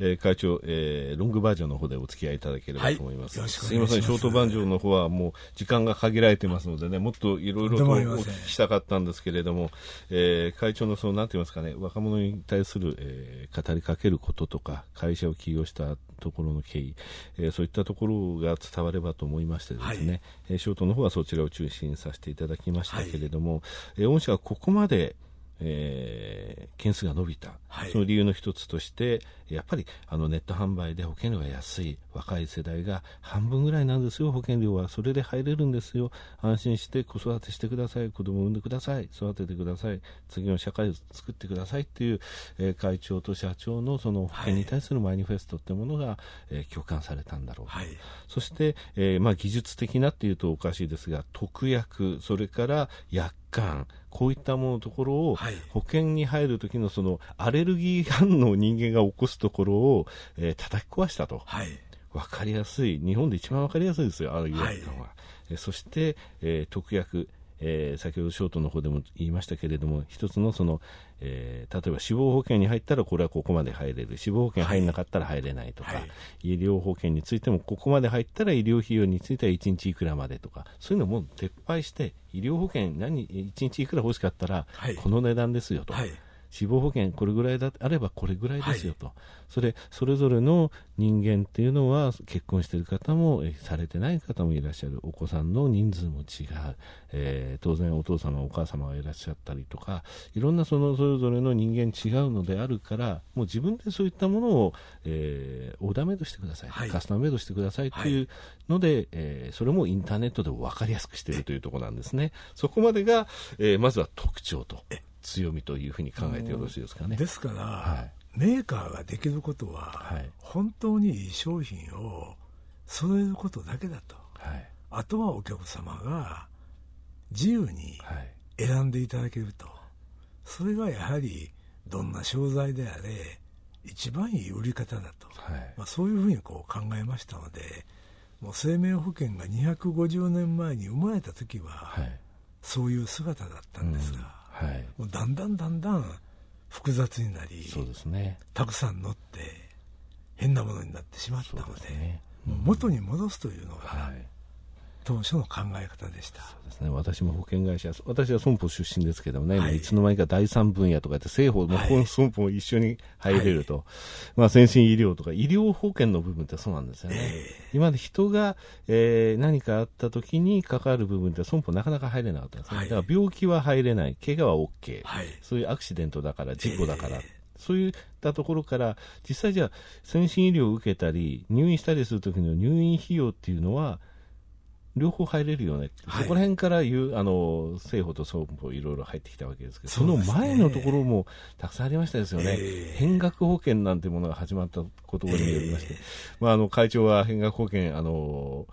えー、会長、えー、ロングバージョンの方でお付き合いいただければと思います。はい、す。みません、ショートバージョンの方はもう時間が限られてますのでね、もっといろいろとお聞きしたかったんですけれども、えー、会長のその、なんて言いますかね、若者に対する、えー、語りかけることとか、会社を起業したところの経緯、えー、そういったところが伝わればと思いましてですね、はい、ショートの方はそちらを中心させていただきましたけれども、はい、えー、御社はここまで、えー、件数が伸びた、はい、その理由の一つとして、やっぱりあのネット販売で保険料が安い、若い世代が半分ぐらいなんですよ、保険料は。それで入れるんですよ。安心して子育てしてください、子供を産んでください、育ててください、次の社会を作ってくださいっていう、えー、会長と社長のその保険に対するマニフェストってものが、はい、えー、共感されたんだろうと。はい、そして、えーまあ、技術的なっていうとおかしいですが、特約、それから薬感、こういったもののところを、保険に入る時のそのアレルギー反応を人間が起こすところを、えー、叩き壊したと。はい。分かりやすい、日本で一番分かりやすいですよ、ある医薬感は。はい、そして、えー、特約、えー、先ほどショートの方でも言いましたけれども、一つのその、えー、例えば死亡保険に入ったらこれはここまで入れる、死亡保険入らなかったら入れないとか、はい、医療保険についてもここまで入ったら医療費用については1日いくらまでとか、そういうのも撤廃して、医療保険何、1日いくら欲しかったら、この値段ですよと。はい死亡保険これぐらいであればこれぐらいですよと、はい、それそれぞれの人間っていうのは結婚している方もされてない方もいらっしゃる。お子さんの人数も違う、えー、当然お父様お母様がいらっしゃったりとかいろんなそのそれぞれの人間違うのであるからもう自分でそういったものを、えー、オーダーメイドしてください、はい、カスタムメイドしてくださいというので、はい、えー、それもインターネットで分かりやすくしているというところなんですね。そこまでが、えー、まずは特徴と。強みというふうに考えてよろしいですかね。ですから、はい、メーカーができることは、はい、本当にいい商品を揃えることだけだと、はい、あとはお客様が自由に選んでいただけると、それがやはりどんな商材であれ一番いい売り方だと、まあ、そういうふうにこう考えましたのでもう生命保険が250年前に生まれた時は、そういう姿だったんですが。うんはい、もうだんだんだんだん複雑になりそうですね。たくさん乗って変なものになってしまったので、ね。うん、元に戻すというのが、はい当初の考え方でした。そうですね。私も保険会社私は損保出身ですけどもね、はい、いつの間にか第三分野とかって政府も、はい、損保も一緒に入れると、はい、まあ、先進医療とか医療保険の部分ってそうなんですよね、えー、今まで人が、えー、何かあった時に関わる部分って損保なかなか入れなかったんですね、だから病気は入れない。怪我は OK、そういうアクシデントだから事故だから、えーそういったところから、実際じゃあ、先進医療を受けたり、入院したりするときの入院費用っていうのは、両方入れるよね、はい、そこら辺からいうあの政府と双方いろいろ入ってきたわけですけど、その前のところもたくさんありましたですよね、えー、変額保険なんてものが始まったことによりまして、えー、まあ、あの会長は変額保険、あの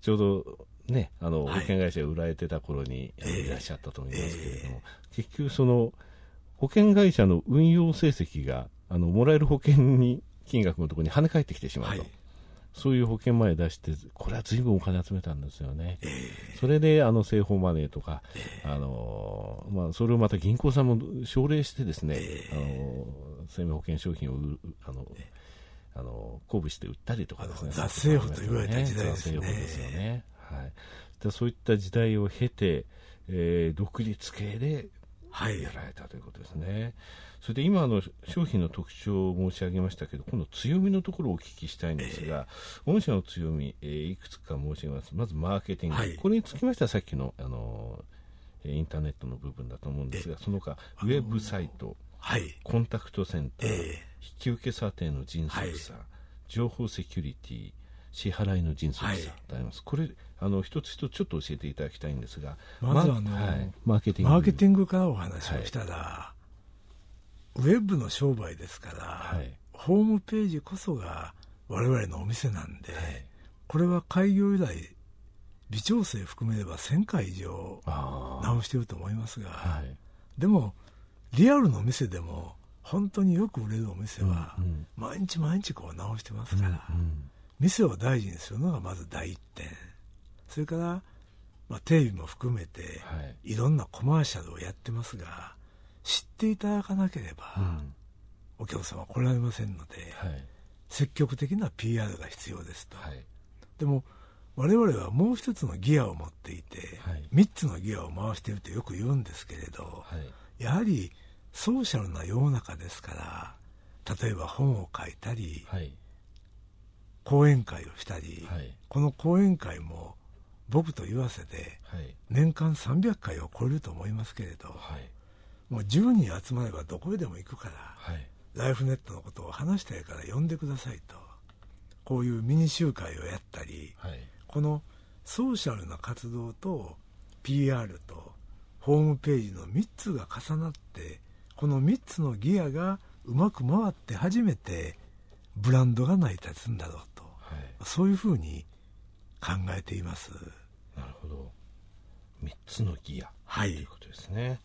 ちょうどね、あの、保険会社が売られてた頃にいらっしゃったと思いますけれども、えー、結局その、保険会社の運用成績が、あの、もらえる保険に、金額のところに跳ね返ってきてしまうと。はいそういう保険まで出して、これはずいぶんお金集めたんですよね。えー、それで、あの、製法マネーとか、えー、あの、まあ、それをまた銀行さんも奨励してですね、えー、あの、生命保険商品をあの、あの、鼓舞して売ったりとかですね。雑政府と言われた時代ですね。ですよね。はい。でそういった時代を経て、えー、独立系でやられたということですね。はいそれで今の商品の特徴を申し上げましたけど、今度強みのところをお聞きしたいんですが、えー、御社の強み、えー、いくつか申し上げます。まずマーケティング。はい、これにつきましてはさっきの、あの、インターネットの部分だと思うんですが、その他、ウェブサイト、はい、コンタクトセンター、えー、引き受け査定の迅速さ、はい、情報セキュリティ、支払いの迅速さとあります。これ、あの一つ一つちょっと教えていただきたいんですが、まずあの、はい、マーケティング。マーケティングからお話をしたら、ウェブの商売ですから、はい、ホームページこそが我々のお店なんで、はい、これは開業以来微調整含めれば1000回以上直していると思いますが、はい、でもリアルの店でも本当によく売れるお店は、毎日毎日こう直してますから、うんうん、店を大事にするのがまず第一点それから、まあ、テレビも含めて、い、ろんなコマーシャルをやってますが知っていただかなければ、うん、お客様来られませんので、はい、積極的な PR が必要ですと、はい、でも我々はもう一つのギアを持っていて、はい、3つのギアを回しているとよく言うんですけれど、はい、やはりソーシャルな世の中ですから例えば本を書いたり、はい、講演会をしたり、この講演会も僕と言わせて年間300回を超えると思いますけれど、もう10人集まればどこへでも行くから、ライフネットのことを話したいから呼んでくださいとこういうミニ集会をやったり、はい、このソーシャルな活動と PR とホームページの3つが重なってこの3つのギアがうまく回って初めてブランドが成り立つんだろうと、はい、そういうふうに考えています。なるほど。3つのギア、はい、ということですね。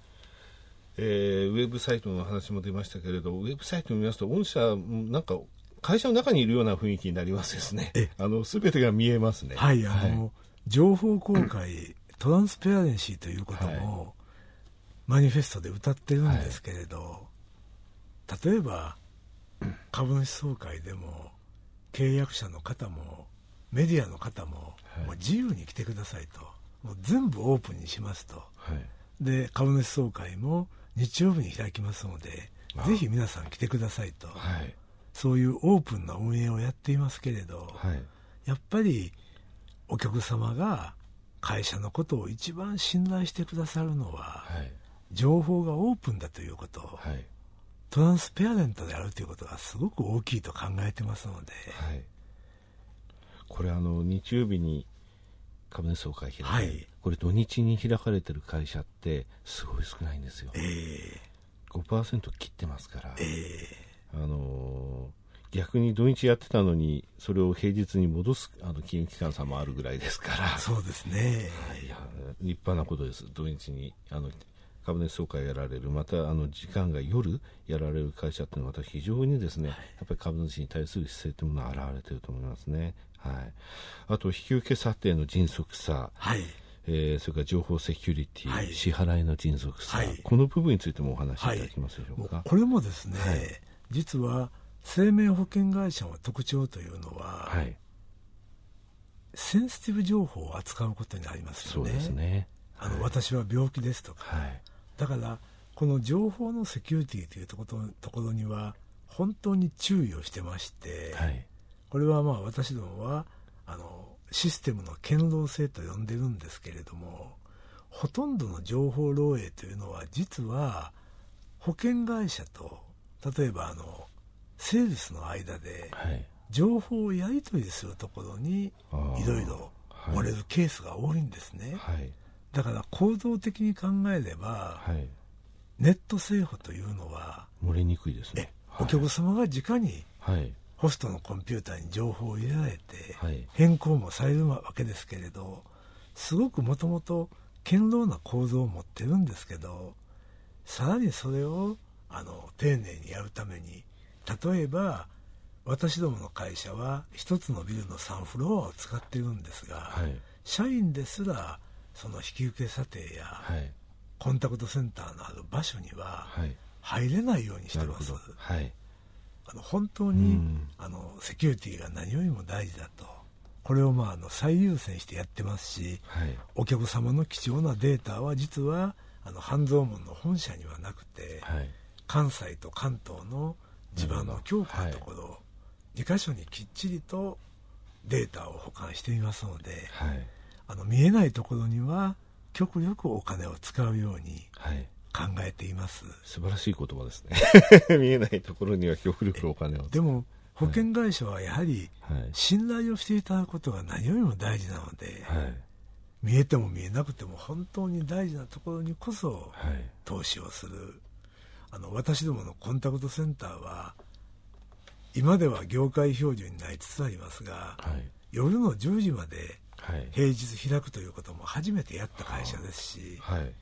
えー、ウェブサイトの話も出ましたけれど、ウェブサイトを見ますと、御社、なんか、会社の中にいるような雰囲気になりますですね。あの、すべてが見えますね。はい、あの、はい、情報公開、トランスペアレンシーということも、はい、マニフェストで歌ってるんですけれど、はい、例えば、株主総会でも、契約者の方も、メディアの方も、もう自由に来てくださいと。もう全部オープンにしますと。で、株主総会も、日曜日に開きますので、ぜひ皆さん来てくださいと、はい、そういうオープンな運営をやっていますけれど、はい、やっぱりお客様が会社のことを一番信頼してくださるのは、はい、情報がオープンだということ、トランスペアレントであるということがすごく大きいと考えてますので、これあの日曜日に株主総会開はい、これ土日に開かれてる会社ってすごい少ないんですよ、えー、5%切ってますから、えー、あのー、逆に土日やってたのにそれを平日に戻すあの金融機関さんもあるぐらいですから。そうですね、はい、いや立派なことです。土日にあの株主総会やられる、またあの時間が夜やられる会社っていうのは、また非常にですね、やっぱり株主に対する姿勢というものが現れていると思いますね。はい、あと引き受け査定の迅速さ、はい。えー、それから情報セキュリティ、はい、支払いの迅速さ、はい、この部分についてもお話しいただけますでしょうか、これもですね、実は生命保険会社の特徴というのは、センシティブ情報を扱うことになりますよね。そうですね。あの、私は病気ですとか、だからこの情報のセキュリティというところところには本当に注意をしてまして、これはまあ私どもはあのシステムの堅牢性と呼んでるんですけれどもほとんどの情報漏洩というのは実は保険会社と例えばあのセールスの間で情報をやり取りするところにいろいろ漏れるケースが多いんですね、はい、だから構造的に考えれば、はい、ネット製法というのは漏れにくいですね、お客様が直にホストのコンピューターに情報を入れられて、変更もされるわけですけれどすごくもともと堅牢な構造を持ってるんですけどさらにそれをあの丁寧にやるために例えば私どもの会社は一つのビルの3フロアを使ってるんですが、はい、社員ですらその引き受け査定や、はい、コンタクトセンターのある場所には入れないようにしてます。はい。あの本当に、うん、あのセキュリティが何よりも大事だと。これをまああの最優先してやってますし、はい、お客様の貴重なデータは実はあの半蔵門の本社にはなくて、はい、関西と関東の地盤の強化のところ、はい、2箇所にきっちりとデータを保管していますので、あの見えないところには極力お金を使うように、考えています。素晴らしい言葉ですね。見えないところには極力お金をでも保険会社はやはり信頼をしていただくことが何よりも大事なので、はい、見えても見えなくても本当に大事なところにこそ投資をする、はい、あの私どものコンタクトセンターは今では業界標準になりつつありますが、はい、夜の10時まで平日開くということも初めてやった会社ですし、はい。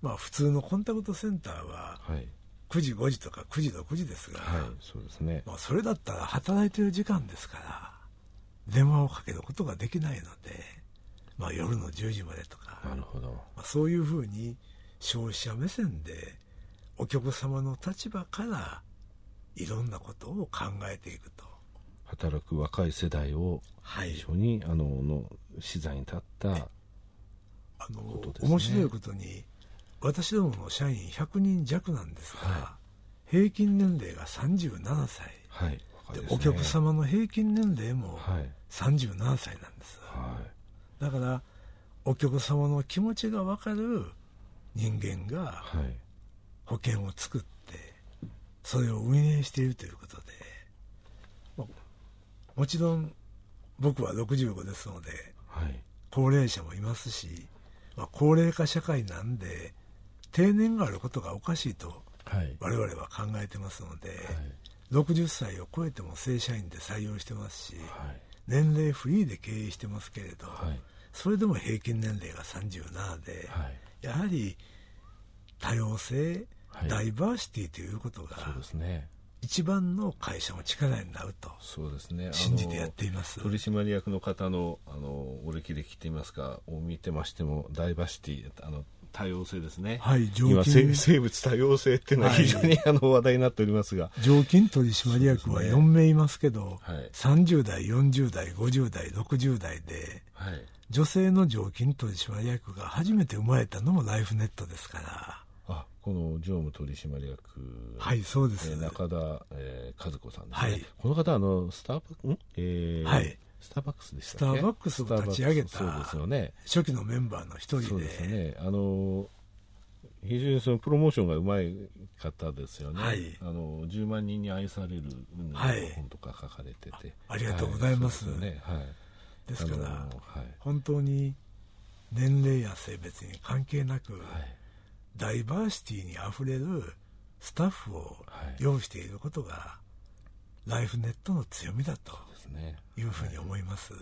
まあ、普通のコンタクトセンターは9時5時とか9時6時ですが、はい、そうですね。まあ、それだったら働いてる時間ですから電話をかけることができないので、まあ、夜の10時までとかなるほど、まあ、そういうふうに消費者目線でお客様の立場からいろんなことを考えていくと働く若い世代を一緒に、はい、あのの資材に立ったあの、ね、面白いことに私どもの社員100人弱なんですが、はい、平均年齢が37歳、はい、で、ね、お客様の平均年齢も37歳なんです、はい、だからお客様の気持ちが分かる人間が保険を作ってそれを運営しているということでもちろん僕は65ですので、はい、高齢者もいますし、まあ、高齢化社会なんで定年があることがおかしいと我々は考えてますので、はい、60歳を超えても正社員で採用してますし、はい、年齢フリーで経営してますけれど、はい、それでも平均年齢が37で、やはり多様性、ダイバーシティということが、そうですね一番の会社の力になるとそうですね。信じてやっています。取締役の方のあのお歴歴といいますかを見てましてもダイバーシティあの多様性ですね、はい、今生物多様性っていうのは非常に、はい、あの話題になっておりますが。常勤取締役は4名いますけど、はい、30代40代50代60代で、はい、女性の常勤取締役が初めて生まれたのもライフネットですからあこの常務取締役はいそうです、中田、えー、和子さんですね、はい、この方あのスターバックん、えー、はい。スターバックスでしたスターバックスを立ち上げたそうですよ、ね、初期のメンバーの一人で。そうですね。あの非常にそのプロモーションがうまい方ですよね、はい、あの10万人に愛される本とか書かれてて、ありがとうございます、はい、ねはい、ですから、はい、本当に年齢や性別に関係なく、はい、ダイバーシティにあふれるスタッフを用意していることが、ライフネットの強みだというふうに思います。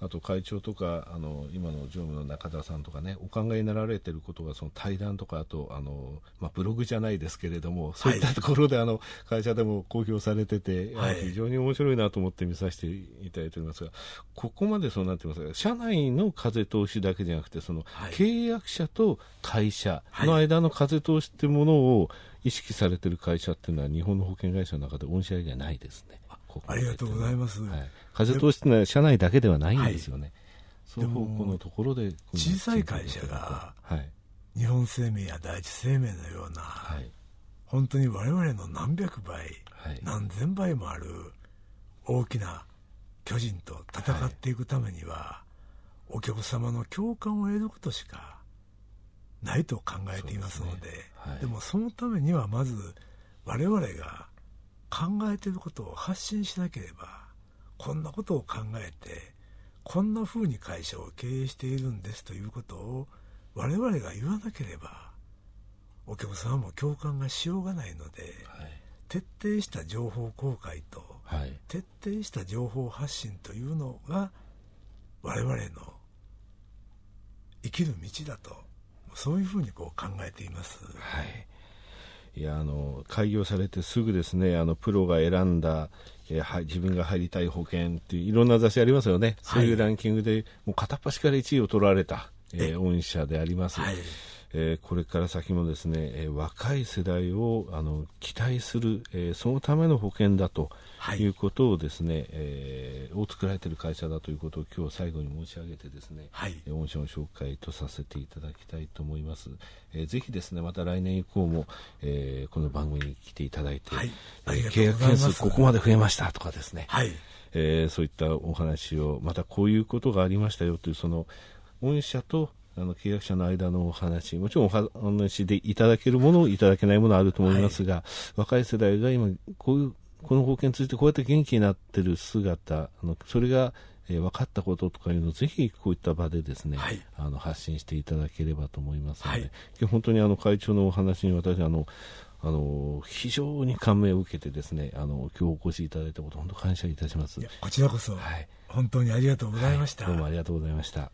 あと会長とかあの今の常務の中田さんとかねお考えになられていることがその対談とかあとあの、まあ、ブログじゃないですけれどもそういったところで、あの会社でも公表されてて、はい、非常に面白いなと思って見させていただいておりますがここまでそうなってますが社内の風通しだけじゃなくてその、契約者と会社の間の風通しっていうものを意識されている会社っていうのは日本の保険会社の中で御社以外ないですね。ありがとうございます。はい、風通しってのは社内だけではないんですよね。はい、双方向のところで小さい会社が、はい、日本生命や第一生命のような、はい、本当に我々の何百倍、はい、何千倍もある大きな巨人と戦っていくためには、お客様の共感を得ることしかないと考えていますので、でね。はい、でもそのためにはまず我々が考えていることを発信しなければこんなことを考えてこんなふうに会社を経営しているんですということを我々が言わなければお客様も共感がしようがないので、はい、徹底した情報公開と、はい、徹底した情報発信というのが我々の生きる道だとそういうふうにこう考えています。はいいやあの開業されてすぐですねあのプロが選んだ、えー、自分が入りたい保険っていういろんな雑誌ありますよね、はい、そういうランキングでもう片っ端から1位を取られた、えー、御社であります。はいえー、これから先もですね、えー、若い世代をあの期待する、えー、そのための保険だとい。うことをですね、はい、えー、を作られている会社だということを今日最後に申し上げてですね、はい、御社の紹介とさせていただきたいと思います。えー、ぜひですね、また来年以降も、えー、この番組に来ていただいて、はい、えー、契約件数ここまで増えましたとかですね、はい。えー、そういったお話を、またこういうことがありましたよという、その、御社とあの契約者の間のお話、もちろんお話でいただけるもの、いただけないものあると思いますが、はい、若い世代が今、こういうこの保険についてこうやって元気になってる姿、あのそれが、えー、分かったこととかいうのをぜひこういった場でですね、はい、あの発信していただければと思いますので、はい、本当にあの会長のお話に私あのあの非常に感銘を受けてですねあの今日お越しいただいたこと本当感謝いたします。こちらこそ、はい、本当にありがとうございました、どうもありがとうございました